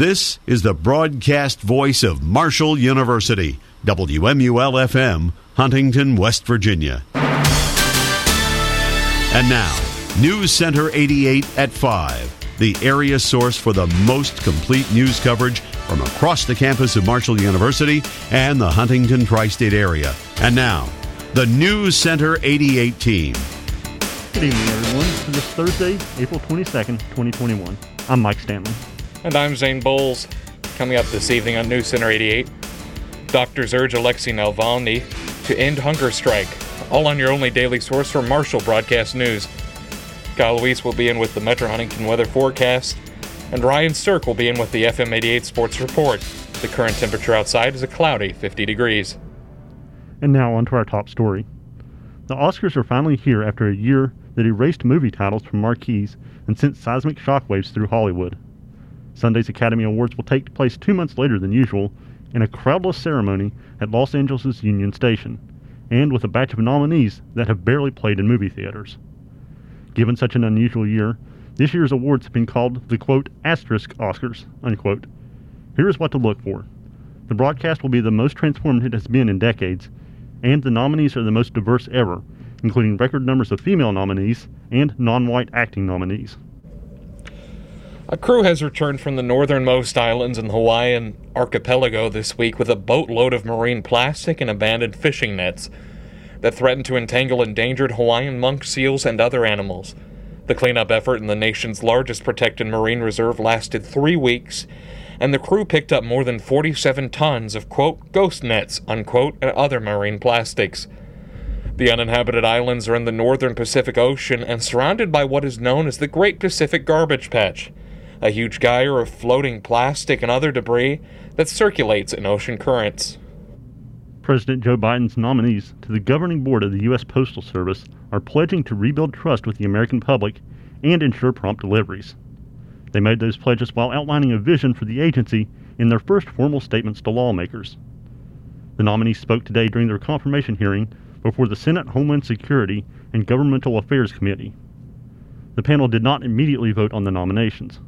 This is the broadcast voice of Marshall University, WMUL FM, Huntington, West Virginia. And now, News Center 88 at 5, the area source for the most complete news coverage from across the campus of Marshall University and the Huntington tri state area. And now, the News Center 88 team. Good evening, everyone. This is Thursday, April 22nd, 2021. I'm Mike Stanley. And I'm Zane Bowles. Coming up this evening on News Center 88, doctors urge Alexei Navalny to end hunger strike. All on your only daily source for Marshall Broadcast News. Kyle Weiss will be in with the Metro Huntington weather forecast, and Ryan Sirk will be in with the FM 88 Sports Report. The current temperature outside is a cloudy 50 degrees. And now on to our top story. The Oscars are finally here after a year that erased movie titles from marquees and sent seismic shockwaves through Hollywood. Sunday's Academy Awards will take place two months later than usual in a crowdless ceremony at Los Angeles Union Station, and with a batch of nominees that have barely played in movie theaters. Given such an unusual year, this year's awards have been called the quote asterisk Oscars, unquote. Here is what to look for. The broadcast will be the most transformed it has been in decades, and the nominees are the most diverse ever, including record numbers of female nominees and non white acting nominees. A crew has returned from the northernmost islands in the Hawaiian archipelago this week with a boatload of marine plastic and abandoned fishing nets that threaten to entangle endangered Hawaiian monk seals and other animals. The cleanup effort in the nation's largest protected marine reserve lasted three weeks, and the crew picked up more than 47 tons of, quote, ghost nets, unquote, and other marine plastics. The uninhabited islands are in the northern Pacific Ocean and surrounded by what is known as the Great Pacific Garbage Patch a huge gyre of floating plastic and other debris that circulates in ocean currents. President Joe Biden's nominees to the governing board of the U.S. Postal Service are pledging to rebuild trust with the American public and ensure prompt deliveries. They made those pledges while outlining a vision for the agency in their first formal statements to lawmakers. The nominees spoke today during their confirmation hearing before the Senate Homeland Security and Governmental Affairs Committee. The panel did not immediately vote on the nominations.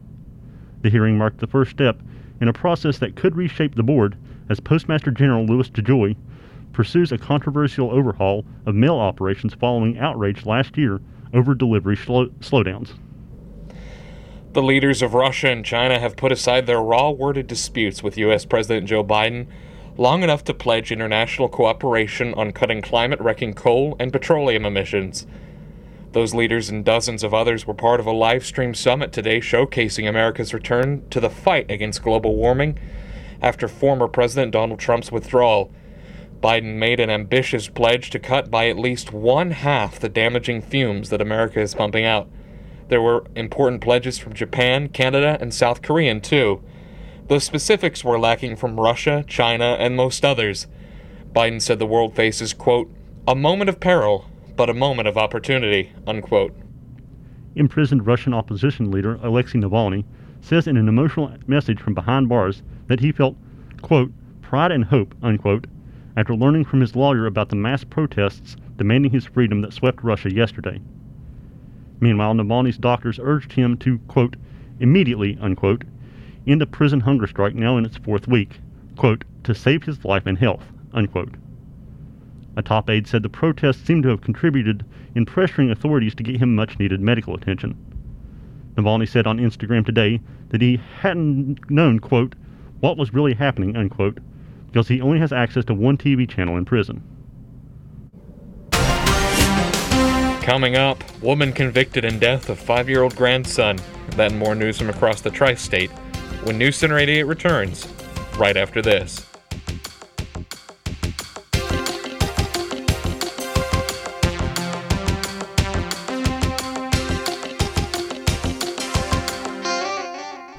The hearing marked the first step in a process that could reshape the board as Postmaster General Louis DeJoy pursues a controversial overhaul of mail operations following outrage last year over delivery slow- slowdowns. The leaders of Russia and China have put aside their raw worded disputes with U.S. President Joe Biden long enough to pledge international cooperation on cutting climate wrecking coal and petroleum emissions. Those leaders and dozens of others were part of a live stream summit today showcasing America's return to the fight against global warming after former President Donald Trump's withdrawal. Biden made an ambitious pledge to cut by at least one half the damaging fumes that America is pumping out. There were important pledges from Japan, Canada, and South Korea, too. The specifics were lacking from Russia, China, and most others. Biden said the world faces, quote, a moment of peril but a moment of opportunity, unquote. Imprisoned Russian opposition leader Alexei Navalny says in an emotional message from behind bars that he felt, quote, pride and hope, unquote, after learning from his lawyer about the mass protests demanding his freedom that swept Russia yesterday. Meanwhile, Navalny's doctors urged him to, quote, immediately, unquote, end a prison hunger strike now in its fourth week, quote, to save his life and health, unquote. A top aide said the protests seemed to have contributed in pressuring authorities to get him much needed medical attention. Navalny said on Instagram today that he hadn't known, quote, what was really happening, unquote, because he only has access to one TV channel in prison. Coming up, woman convicted in death of five year old grandson. Then more news from across the tri state when News Center 88 returns right after this.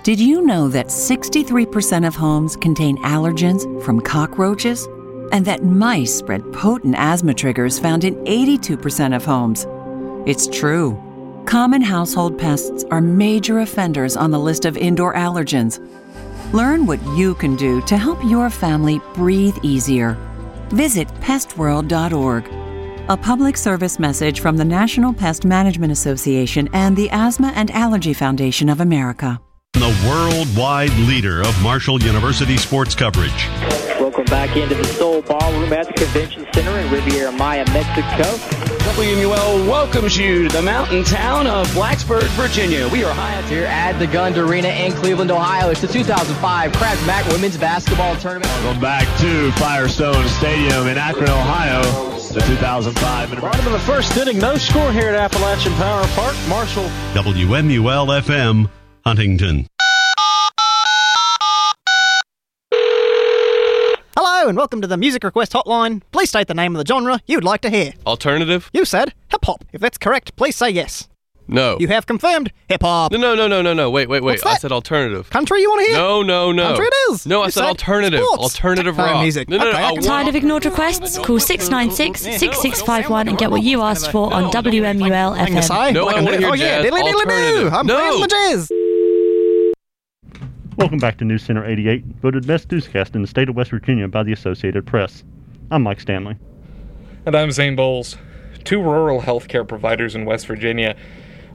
Did you know that 63% of homes contain allergens from cockroaches? And that mice spread potent asthma triggers found in 82% of homes? It's true. Common household pests are major offenders on the list of indoor allergens. Learn what you can do to help your family breathe easier. Visit pestworld.org. A public service message from the National Pest Management Association and the Asthma and Allergy Foundation of America. The worldwide leader of Marshall University sports coverage. Welcome back into the Soul Ballroom at the Convention Center in Riviera Maya, Mexico. WMUL welcomes you to the mountain town of Blacksburg, Virginia. We are high up here at the Gund Arena in Cleveland, Ohio. It's the 2005 Kraft Mac Women's Basketball Tournament. Welcome back to Firestone Stadium in Akron, Ohio. The 2005. Bottom of the first inning, no score here at Appalachian Power Park. Marshall. WMUL FM, Huntington. Hello and welcome to the music request hotline. Please state the name of the genre you would like to hear. Alternative? You said hip hop. If that's correct, please say yes. No. You have confirmed hip hop. No, no, no, no, no, no. Wait, wait, wait. What's that? I said alternative. Country you want to hear? No, no, no. Country it is. No, I You said said alternative. sports. Alternative rock. music. No, no, Okay, no. I I can- Tired of ignored requests? Call 696-6651 and get what you asked for on WMUL Thing to FM. say? No, Like I a- wanna hear Oh yeah, jazz. diddly diddly do. Alternative. I'm No. playing the jazz. Welcome back to News Center 88, voted best newscast in the state of West Virginia by the Associated Press. I'm Mike Stanley. And I'm Zane Bowles. Two rural healthcare providers in West Virginia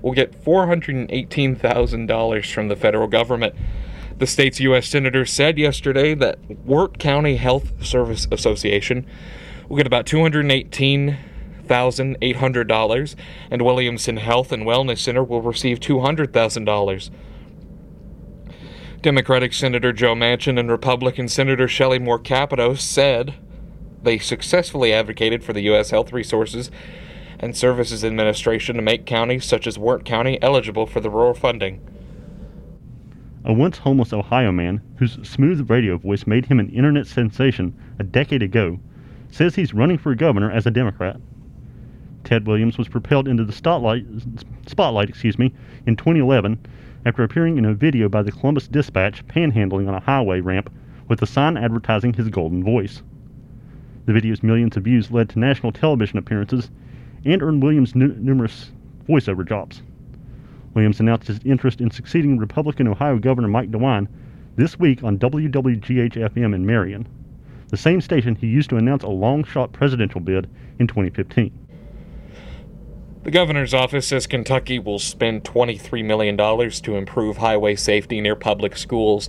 will get $418,000 from the federal government. The state's U.S. Senator said yesterday that Wirt County Health Service Association will get about $218,800, and Williamson Health and Wellness Center will receive $200,000. Democratic Senator Joe Manchin and Republican Senator Shelley Moore Capito said they successfully advocated for the U.S. Health Resources and Services Administration to make counties such as Wirt County eligible for the rural funding. A once homeless Ohio man, whose smooth radio voice made him an internet sensation a decade ago, says he's running for governor as a Democrat. Ted Williams was propelled into the spotlight, spotlight excuse me, in 2011 after appearing in a video by the Columbus Dispatch panhandling on a highway ramp with a sign advertising his golden voice. The video's millions of views led to national television appearances and earned Williams nu- numerous voiceover jobs. Williams announced his interest in succeeding Republican Ohio Governor Mike DeWine this week on WWGH FM in Marion, the same station he used to announce a long shot presidential bid in 2015. The governor's office says Kentucky will spend $23 million to improve highway safety near public schools.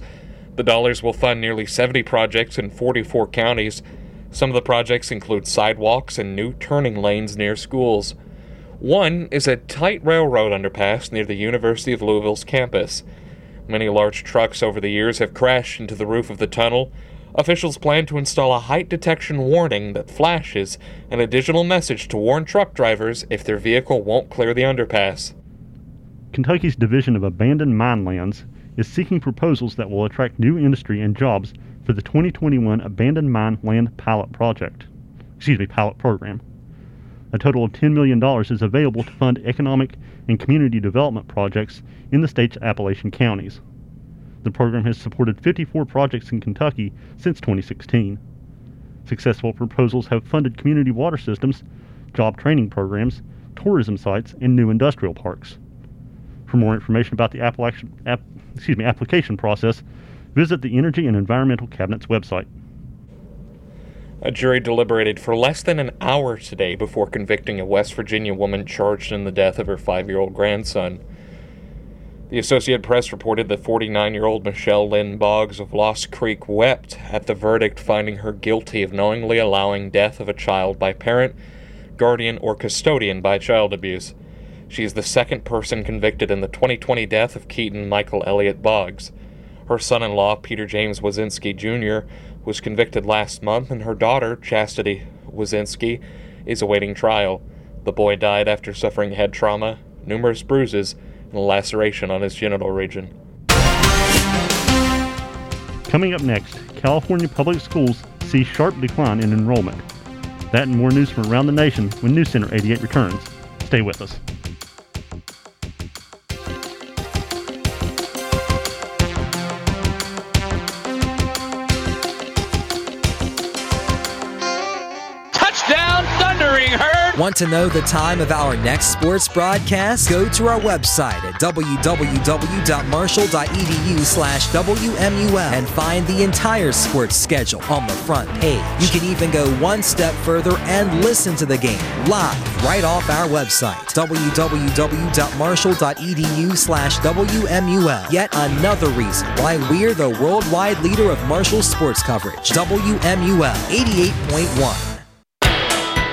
The dollars will fund nearly 70 projects in 44 counties. Some of the projects include sidewalks and new turning lanes near schools. One is a tight railroad underpass near the University of Louisville's campus. Many large trucks over the years have crashed into the roof of the tunnel. Officials plan to install a height detection warning that flashes and a digital message to warn truck drivers if their vehicle won't clear the underpass. Kentucky's Division of Abandoned Mine Lands is seeking proposals that will attract new industry and jobs for the 2021 Abandoned Mine Land Pilot Project. Excuse me, pilot program. A total of $10 million is available to fund economic and community development projects in the state's Appalachian counties. The program has supported 54 projects in Kentucky since 2016. Successful proposals have funded community water systems, job training programs, tourism sites, and new industrial parks. For more information about the Appalachian, app, excuse me, application process, visit the Energy and Environmental Cabinet's website. A jury deliberated for less than an hour today before convicting a West Virginia woman charged in the death of her five year old grandson. The Associated Press reported that 49 year old Michelle Lynn Boggs of Lost Creek wept at the verdict, finding her guilty of knowingly allowing death of a child by parent, guardian, or custodian by child abuse. She is the second person convicted in the 2020 death of Keaton Michael Elliott Boggs. Her son in law, Peter James Wazinski Jr., was convicted last month, and her daughter, Chastity Wazinski, is awaiting trial. The boy died after suffering head trauma, numerous bruises, laceration on his genital region. Coming up next, California public schools see sharp decline in enrollment. That and more news from around the nation when News Center 88 returns. Stay with us. Want to know the time of our next sports broadcast? Go to our website at www.marshall.edu slash WMUL and find the entire sports schedule on the front page. You can even go one step further and listen to the game live right off our website, www.marshall.edu slash WMUL. Yet another reason why we're the worldwide leader of Marshall sports coverage. WMUL 88.1.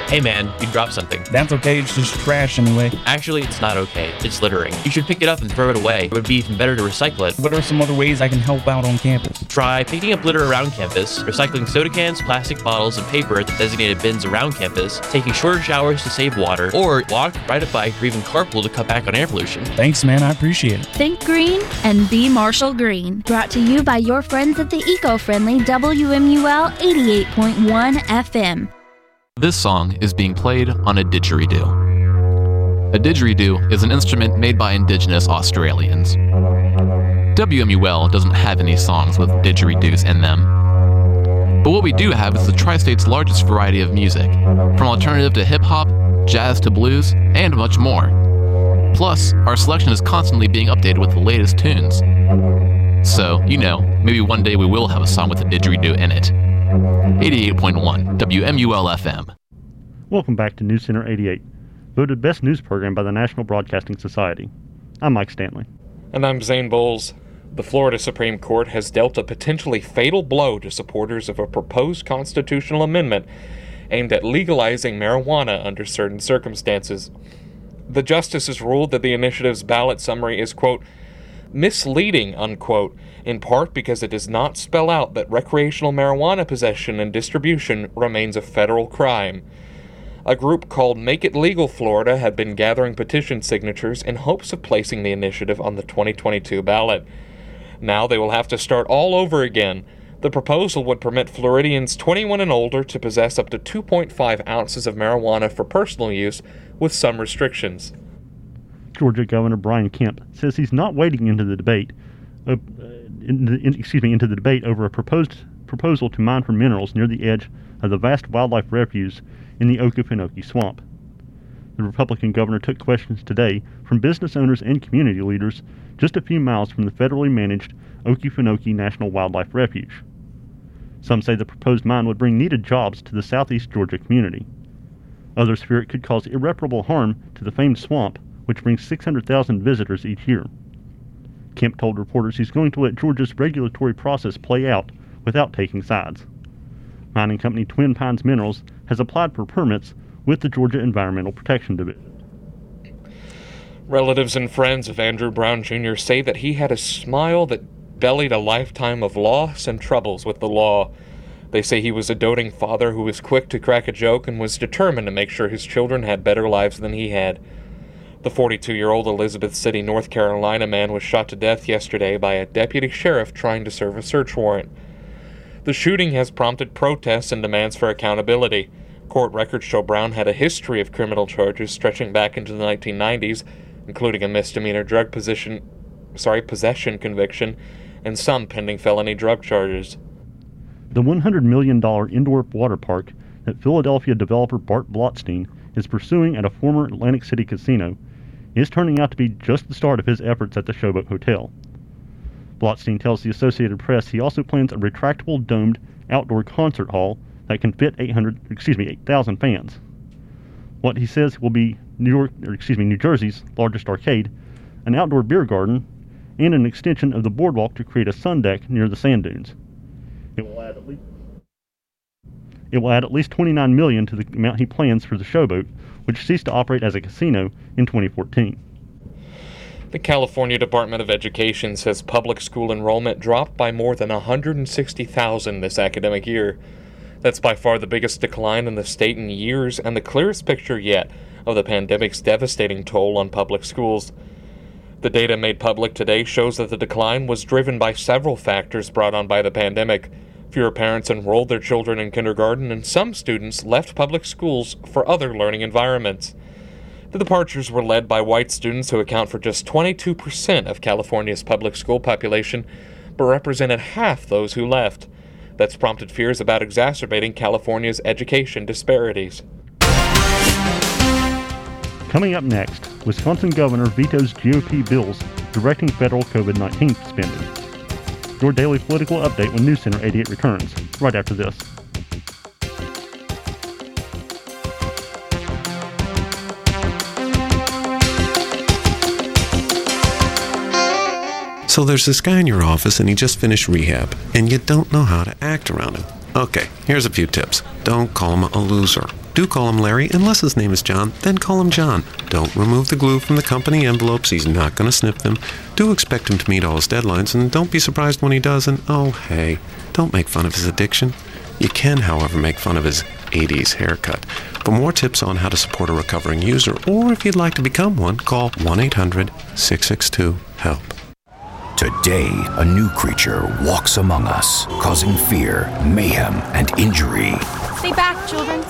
Hey man, you dropped something. That's okay, it's just trash anyway. Actually, it's not okay. It's littering. You should pick it up and throw it away. It would be even better to recycle it. What are some other ways I can help out on campus? Try picking up litter around campus, recycling soda cans, plastic bottles, and paper at the designated bins around campus, taking shorter showers to save water, or walk, ride a bike, or even carpool to cut back on air pollution. Thanks, man, I appreciate it. Think green and be Marshall Green. Brought to you by your friends at the eco friendly WMUL 88.1 FM. This song is being played on a didgeridoo. A didgeridoo is an instrument made by indigenous Australians. WMUL doesn't have any songs with didgeridoos in them. But what we do have is the tri state's largest variety of music, from alternative to hip hop, jazz to blues, and much more. Plus, our selection is constantly being updated with the latest tunes. So, you know, maybe one day we will have a song with a didgeridoo in it. 88.1 WMUL FM. Welcome back to News Center 88, voted best news program by the National Broadcasting Society. I'm Mike Stanley. And I'm Zane Bowles. The Florida Supreme Court has dealt a potentially fatal blow to supporters of a proposed constitutional amendment aimed at legalizing marijuana under certain circumstances. The justices ruled that the initiative's ballot summary is, quote, misleading, unquote, in part because it does not spell out that recreational marijuana possession and distribution remains a federal crime. A group called Make It Legal Florida had been gathering petition signatures in hopes of placing the initiative on the 2022 ballot. Now they will have to start all over again. The proposal would permit Floridians 21 and older to possess up to 2.5 ounces of marijuana for personal use, with some restrictions. Georgia Governor Brian Kemp says he's not wading into the debate, uh, in the, in, excuse me, into the debate over a proposed proposal to mine for minerals near the edge of the vast wildlife refuge in the Okefenokee Swamp. The Republican governor took questions today from business owners and community leaders just a few miles from the federally managed Okefenokee National Wildlife Refuge. Some say the proposed mine would bring needed jobs to the southeast Georgia community. Others fear it could cause irreparable harm to the famed swamp, which brings 600,000 visitors each year. Kemp told reporters he's going to let Georgia's regulatory process play out without taking sides. Mining company Twin Pines Minerals has applied for permits with the Georgia Environmental Protection Division. Relatives and friends of Andrew Brown Jr. say that he had a smile that bellied a lifetime of loss and troubles with the law. They say he was a doting father who was quick to crack a joke and was determined to make sure his children had better lives than he had. The 42 year old Elizabeth City, North Carolina man was shot to death yesterday by a deputy sheriff trying to serve a search warrant. The shooting has prompted protests and demands for accountability. Court records show Brown had a history of criminal charges stretching back into the 1990s, including a misdemeanor drug position, sorry, possession conviction and some pending felony drug charges. The $100 million indoor water park that Philadelphia developer Bart Blatstein is pursuing at a former Atlantic City casino is turning out to be just the start of his efforts at the Showboat Hotel. Blatstein tells the Associated Press he also plans a retractable domed outdoor concert hall that can fit 800, excuse me, 8,000 fans. What he says will be New York, or excuse me, New Jersey's largest arcade, an outdoor beer garden, and an extension of the boardwalk to create a sun deck near the sand dunes. It will add at least it will add at least 29 million to the amount he plans for the showboat, which ceased to operate as a casino in 2014. The California Department of Education says public school enrollment dropped by more than 160,000 this academic year. That's by far the biggest decline in the state in years and the clearest picture yet of the pandemic's devastating toll on public schools. The data made public today shows that the decline was driven by several factors brought on by the pandemic. Fewer parents enrolled their children in kindergarten, and some students left public schools for other learning environments. The departures were led by white students who account for just 22% of California's public school population, but represented half those who left. That's prompted fears about exacerbating California's education disparities. Coming up next, Wisconsin governor vetoes GOP bills directing federal COVID 19 spending. Your daily political update when News Center 88 returns, right after this. So there's this guy in your office and he just finished rehab, and you don't know how to act around him. Okay, here's a few tips. Don't call him a loser. Do call him Larry, unless his name is John, then call him John. Don't remove the glue from the company envelopes, he's not going to snip them. Do expect him to meet all his deadlines, and don't be surprised when he doesn't. Oh, hey, don't make fun of his addiction. You can, however, make fun of his 80s haircut. For more tips on how to support a recovering user, or if you'd like to become one, call 1 800 662 HELP. Today, a new creature walks among us, causing fear, mayhem, and injury. Stay back, children.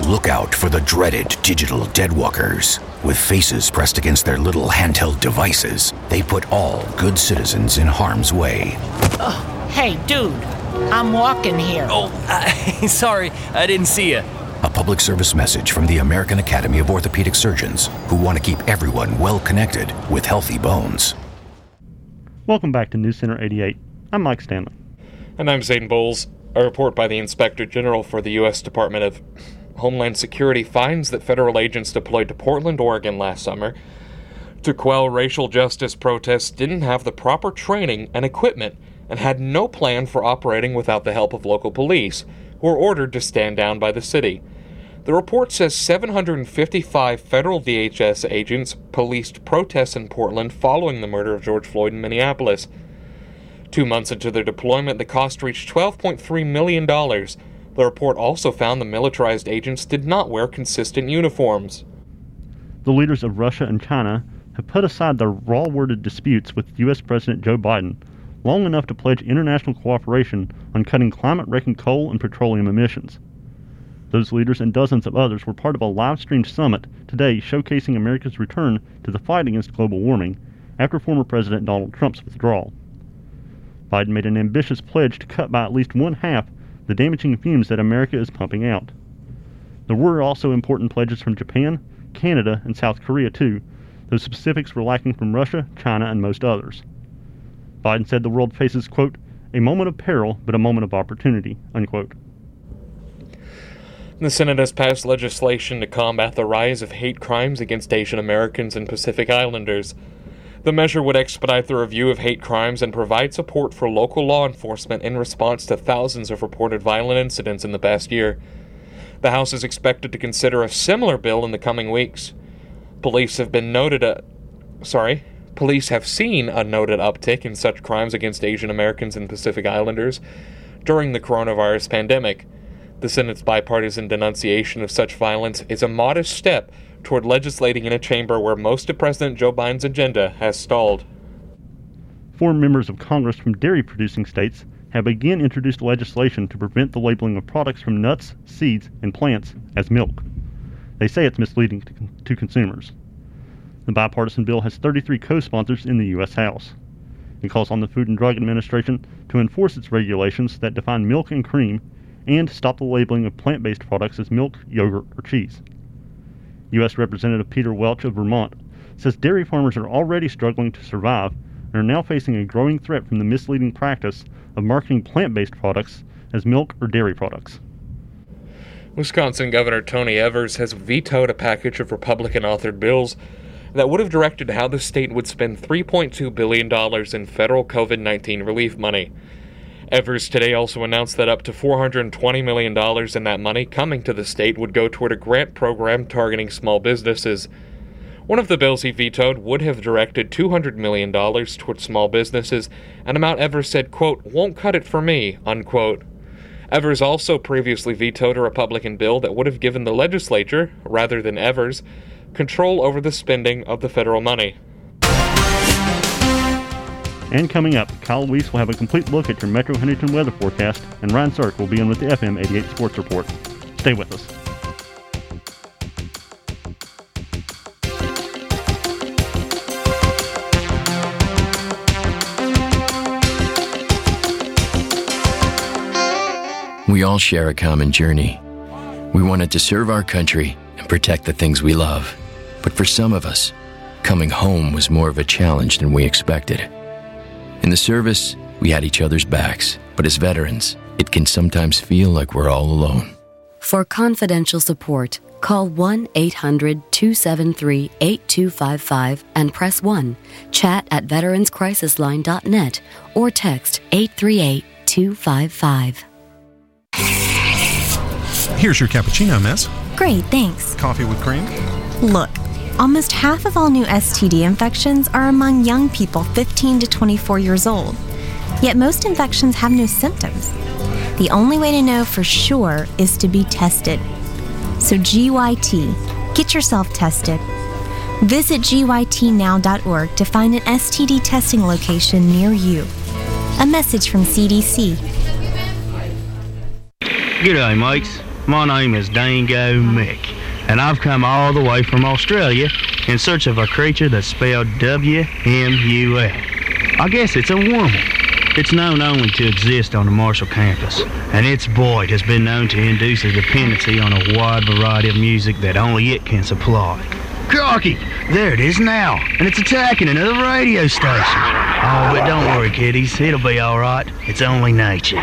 Look out for the dreaded digital deadwalkers. With faces pressed against their little handheld devices, they put all good citizens in harm's way. Oh, hey, dude, I'm walking here. Oh, uh, sorry, I didn't see you. A public service message from the American Academy of Orthopedic Surgeons, who want to keep everyone well connected with healthy bones. Welcome back to News Center 88. I'm Mike Stanley. And I'm Zane Bowles. A report by the Inspector General for the U.S. Department of Homeland Security finds that federal agents deployed to Portland, Oregon last summer to quell racial justice protests didn't have the proper training and equipment and had no plan for operating without the help of local police, who were ordered to stand down by the city. The report says 755 federal DHS agents policed protests in Portland following the murder of George Floyd in Minneapolis. Two months into their deployment, the cost reached $12.3 million. The report also found the militarized agents did not wear consistent uniforms. The leaders of Russia and China have put aside their raw worded disputes with U.S. President Joe Biden long enough to pledge international cooperation on cutting climate wrecking coal and petroleum emissions. Those leaders and dozens of others were part of a live streamed summit today showcasing America's return to the fight against global warming after former President Donald Trump's withdrawal. Biden made an ambitious pledge to cut by at least one half the damaging fumes that America is pumping out. There were also important pledges from Japan, Canada, and South Korea, too, though specifics were lacking from Russia, China, and most others. Biden said the world faces, quote, a moment of peril, but a moment of opportunity, unquote. The Senate has passed legislation to combat the rise of hate crimes against Asian Americans and Pacific Islanders. The measure would expedite the review of hate crimes and provide support for local law enforcement in response to thousands of reported violent incidents in the past year. The House is expected to consider a similar bill in the coming weeks. Police have been noted a sorry, police have seen a noted uptick in such crimes against Asian Americans and Pacific Islanders during the coronavirus pandemic. The Senate's bipartisan denunciation of such violence is a modest step toward legislating in a chamber where most of President Joe Biden's agenda has stalled. Four members of Congress from dairy producing states have again introduced legislation to prevent the labeling of products from nuts, seeds, and plants as milk. They say it's misleading to, to consumers. The bipartisan bill has 33 co sponsors in the U.S. House. It calls on the Food and Drug Administration to enforce its regulations that define milk and cream and stop the labeling of plant based products as milk, yogurt, or cheese. U.S. Representative Peter Welch of Vermont says dairy farmers are already struggling to survive and are now facing a growing threat from the misleading practice of marketing plant based products as milk or dairy products. Wisconsin Governor Tony Evers has vetoed a package of Republican authored bills that would have directed how the state would spend $3.2 billion in federal COVID 19 relief money. Evers today also announced that up to $420 million in that money coming to the state would go toward a grant program targeting small businesses. One of the bills he vetoed would have directed $200 million toward small businesses, an amount Evers said, quote, won't cut it for me, unquote. Evers also previously vetoed a Republican bill that would have given the legislature, rather than Evers, control over the spending of the federal money. And coming up, Kyle Weiss will have a complete look at your Metro Huntington weather forecast, and Ryan Sirk will be in with the FM 88 Sports Report. Stay with us. We all share a common journey. We wanted to serve our country and protect the things we love. But for some of us, coming home was more of a challenge than we expected. In the service, we had each other's backs, but as veterans, it can sometimes feel like we're all alone. For confidential support, call 1 800 273 8255 and press 1. Chat at veteranscrisisline.net or text 838 255. Here's your cappuccino, miss. Great, thanks. Coffee with cream? Look, almost half of all new STD infections are among young people 15 to 24 years old. Yet most infections have no symptoms. The only way to know for sure is to be tested. So, GYT, get yourself tested. Visit gytnow.org to find an STD testing location near you. A message from CDC. G'day, mates. My name is Dango Mick, and I've come all the way from Australia in search of a creature that's spelled W-M-U-L. I guess it's a woman. It's known only to exist on the Marshall campus, and its void has been known to induce a dependency on a wide variety of music that only it can supply. Crocky, there it is now, and it's attacking another radio station. Oh, but don't worry, kiddies, it'll be all right. It's only nature.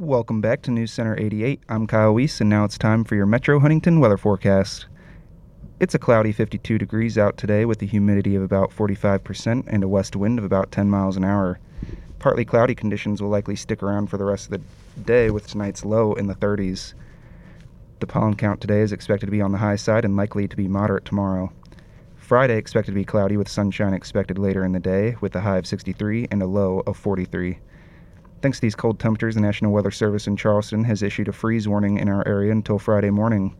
Welcome back to News Center 88. I'm Kyle Weiss, and now it's time for your Metro Huntington weather forecast. It's a cloudy 52 degrees out today with a humidity of about 45% and a west wind of about 10 miles an hour. Partly cloudy conditions will likely stick around for the rest of the day with tonight's low in the 30s. The pollen count today is expected to be on the high side and likely to be moderate tomorrow. Friday expected to be cloudy with sunshine expected later in the day with a high of 63 and a low of 43. Thanks to these cold temperatures, the National Weather Service in Charleston has issued a freeze warning in our area until Friday morning.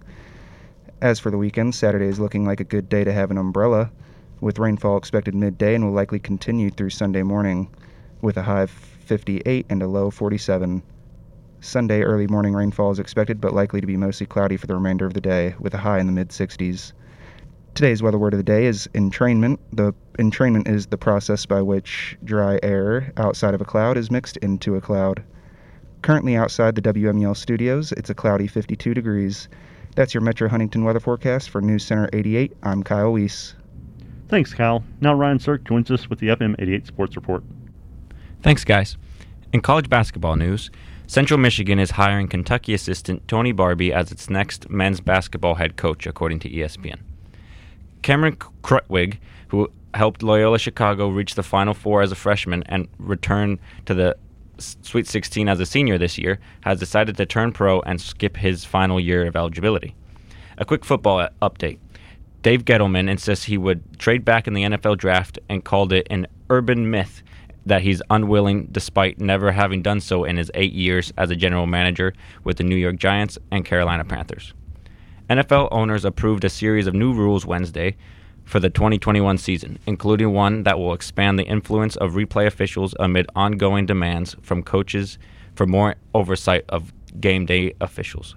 As for the weekend, Saturday is looking like a good day to have an umbrella, with rainfall expected midday and will likely continue through Sunday morning, with a high of 58 and a low 47. Sunday early morning rainfall is expected, but likely to be mostly cloudy for the remainder of the day, with a high in the mid 60s. Today's weather word of the day is entrainment. The entrainment is the process by which dry air outside of a cloud is mixed into a cloud. Currently outside the WMUL studios, it's a cloudy 52 degrees. That's your Metro Huntington weather forecast for News Center 88. I'm Kyle Weiss. Thanks, Kyle. Now Ryan Sirk joins us with the FM 88 Sports Report. Thanks, guys. In college basketball news, Central Michigan is hiring Kentucky assistant Tony Barbee as its next men's basketball head coach, according to ESPN. Cameron Krutwig, who helped Loyola Chicago reach the Final Four as a freshman and return to the Sweet 16 as a senior this year, has decided to turn pro and skip his final year of eligibility. A quick football update. Dave Gettleman insists he would trade back in the NFL draft and called it an urban myth that he's unwilling despite never having done so in his eight years as a general manager with the New York Giants and Carolina Panthers. NFL owners approved a series of new rules Wednesday for the 2021 season, including one that will expand the influence of replay officials amid ongoing demands from coaches for more oversight of game day officials.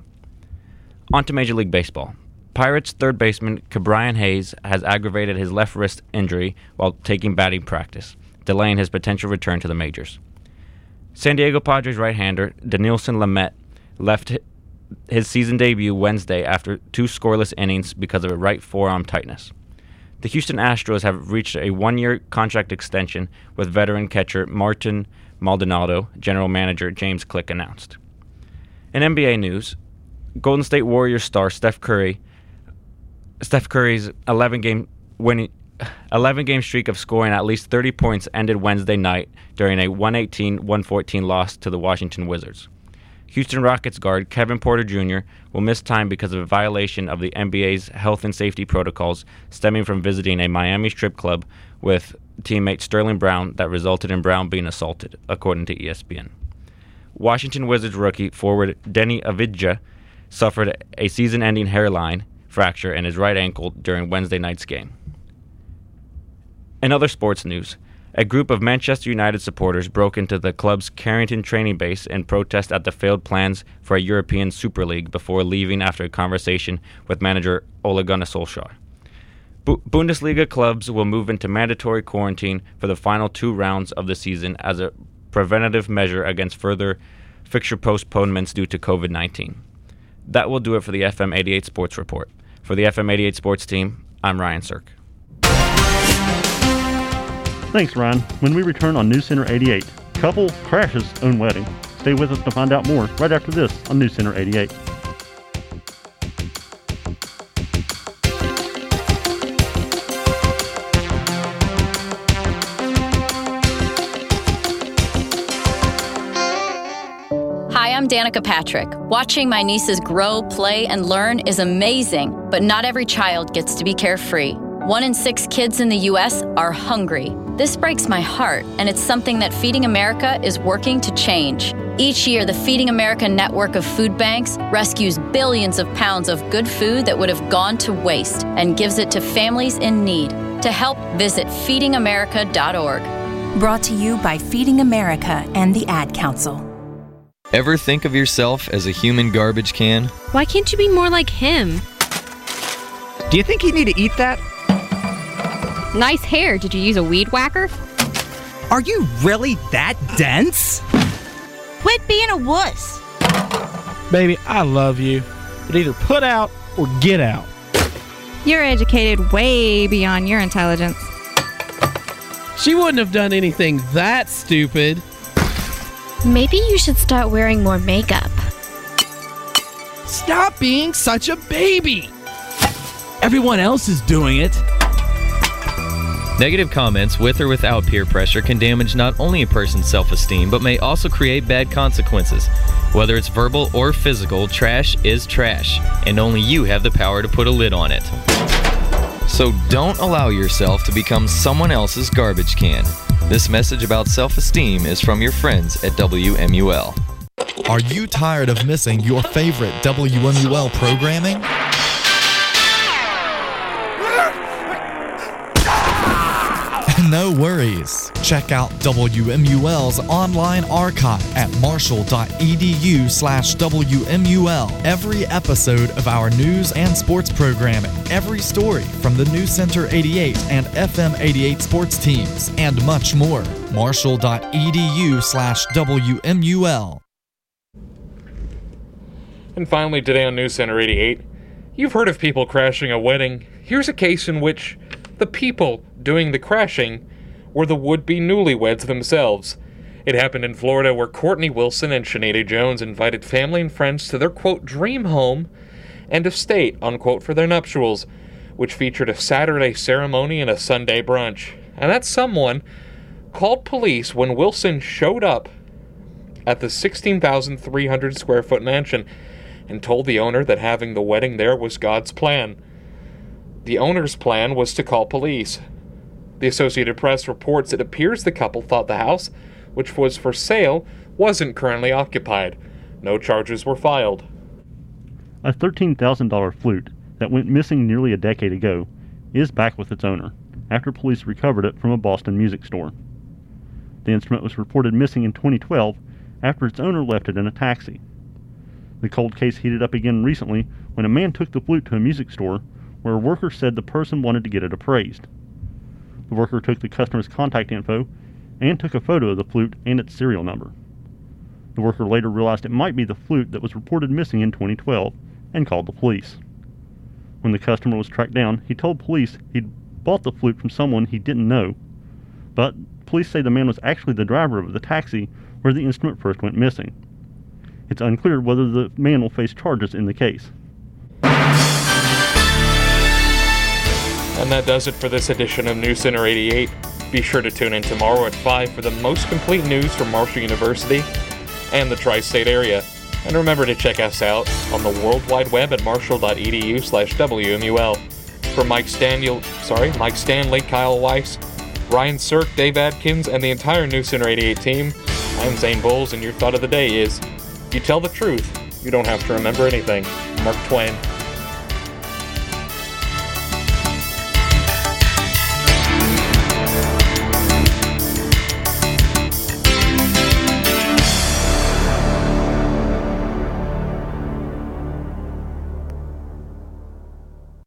On to Major League Baseball. Pirates third baseman Ke'Bryan Hayes has aggravated his left wrist injury while taking batting practice, delaying his potential return to the majors. San Diego Padres right-hander Dinelson Lamet left his season debut Wednesday after two scoreless innings because of a right forearm tightness. The Houston Astros have reached a one year contract extension with veteran catcher Martin Maldonado, general manager James Click announced. In NBA news, Golden State Warriors star Steph Curry Steph Curry's 11 game winning 11 game streak of scoring at least 30 points ended Wednesday night during a 118-114 loss to the Washington Wizards. Houston Rockets guard Kevin Porter Jr. will miss time because of a violation of the NBA's health and safety protocols stemming from visiting a Miami strip club with teammate Sterling Brown that resulted in Brown being assaulted, according to ESPN. Washington Wizards rookie forward Deni Avdija suffered a season ending hairline fracture in his right ankle during Wednesday night's game. In other sports news, a group of Manchester United supporters broke into the club's Carrington training base in protest at the failed plans for a European Super League before leaving after a conversation with manager Ole Gunnar Solskjaer. Bu- Bundesliga clubs will move into mandatory quarantine for the final two rounds of the season as a preventative measure against further fixture postponements due to COVID 19. That will do it for the FM 88 Sports Report. For the FM 88 Sports team, I'm Ryan Sirk. Thanks, Ryan. When we return on News Center 88, couple crashes own wedding. Stay with us to find out more right after this on News Center 88. Hi, I'm Danica Patrick. Watching my nieces grow, play, and learn is amazing, but not every child gets to be carefree. One in six kids in the U.S. are hungry. This breaks my heart, and it's something that Feeding America is working to change. Each year, the Feeding America network of food banks rescues billions of pounds of good food that would have gone to waste and gives it to families in need. To help, visit feedingamerica.org. Brought to you by Feeding America and the Ad Council. Ever think of yourself as a human garbage can? Why can't you be more like him? Do you think you need to eat that? Nice hair. Did you use a weed whacker? Are you really that dense? Quit being a wuss. Baby, I love you, but either put out or get out. You're educated way beyond your intelligence. She wouldn't have done anything that stupid. Maybe you should start wearing more makeup. Stop being such a baby. Everyone else is doing it. Negative comments with or without peer pressure can damage not only a person's self esteem, but may also create bad consequences. Whether it's verbal or physical, trash is trash, and only you have the power to put a lid on it. So don't allow yourself to become someone else's garbage can. This message about self esteem is from your friends at WMUL. Are you tired of missing your favorite WMUL programming? No worries. Check out WMUL's online archive at marshall.edu slash WMUL. Every episode of our news and sports programming, every story from the News Center 88 and FM 88 sports teams, and much more. Marshall.edu slash WMUL. And finally, today on News Center 88, you've heard of people crashing a wedding. Here's a case in which the people doing the crashing were the would be newlyweds themselves. It happened in Florida where Courtney Wilson and Sinead Jones invited family and friends to their quote dream home and estate unquote for their nuptials, which featured a Saturday ceremony and a Sunday brunch. And that someone called police when Wilson showed up at the 16,300 square foot mansion and told the owner that having the wedding there was God's plan. The owner's plan was to call police. The Associated Press reports it appears the couple thought the house, which was for sale, wasn't currently occupied. No charges were filed. A $13,000 flute that went missing nearly a decade ago is back with its owner after police recovered it from a Boston music store. The instrument was reported missing in 2012 after its owner left it in a taxi. The cold case heated up again recently when a man took the flute to a music store where a worker said the person wanted to get it appraised. The worker took the customer's contact info and took a photo of the flute and its serial number. The worker later realized it might be the flute that was reported missing in 2012 and called the police. When the customer was tracked down, he told police he'd bought the flute from someone he didn't know, but police say the man was actually the driver of the taxi where the instrument first went missing. It's unclear whether the man will face charges in the case. And that does it for this edition of News Center 88. Be sure to tune in tomorrow at 5 for the most complete news from Marshall University and the tri-state area. And remember to check us out on the World Wide Web at marshall.edu slash WMUL. For Mike Stanley, sorry, Mike Stanley, Kyle Weiss, Ryan Sirk, Dave Adkins, and the entire News Center 88 team, I'm Zane Bowles, and your thought of the day is You tell the truth, you don't have to remember anything. Mark Twain.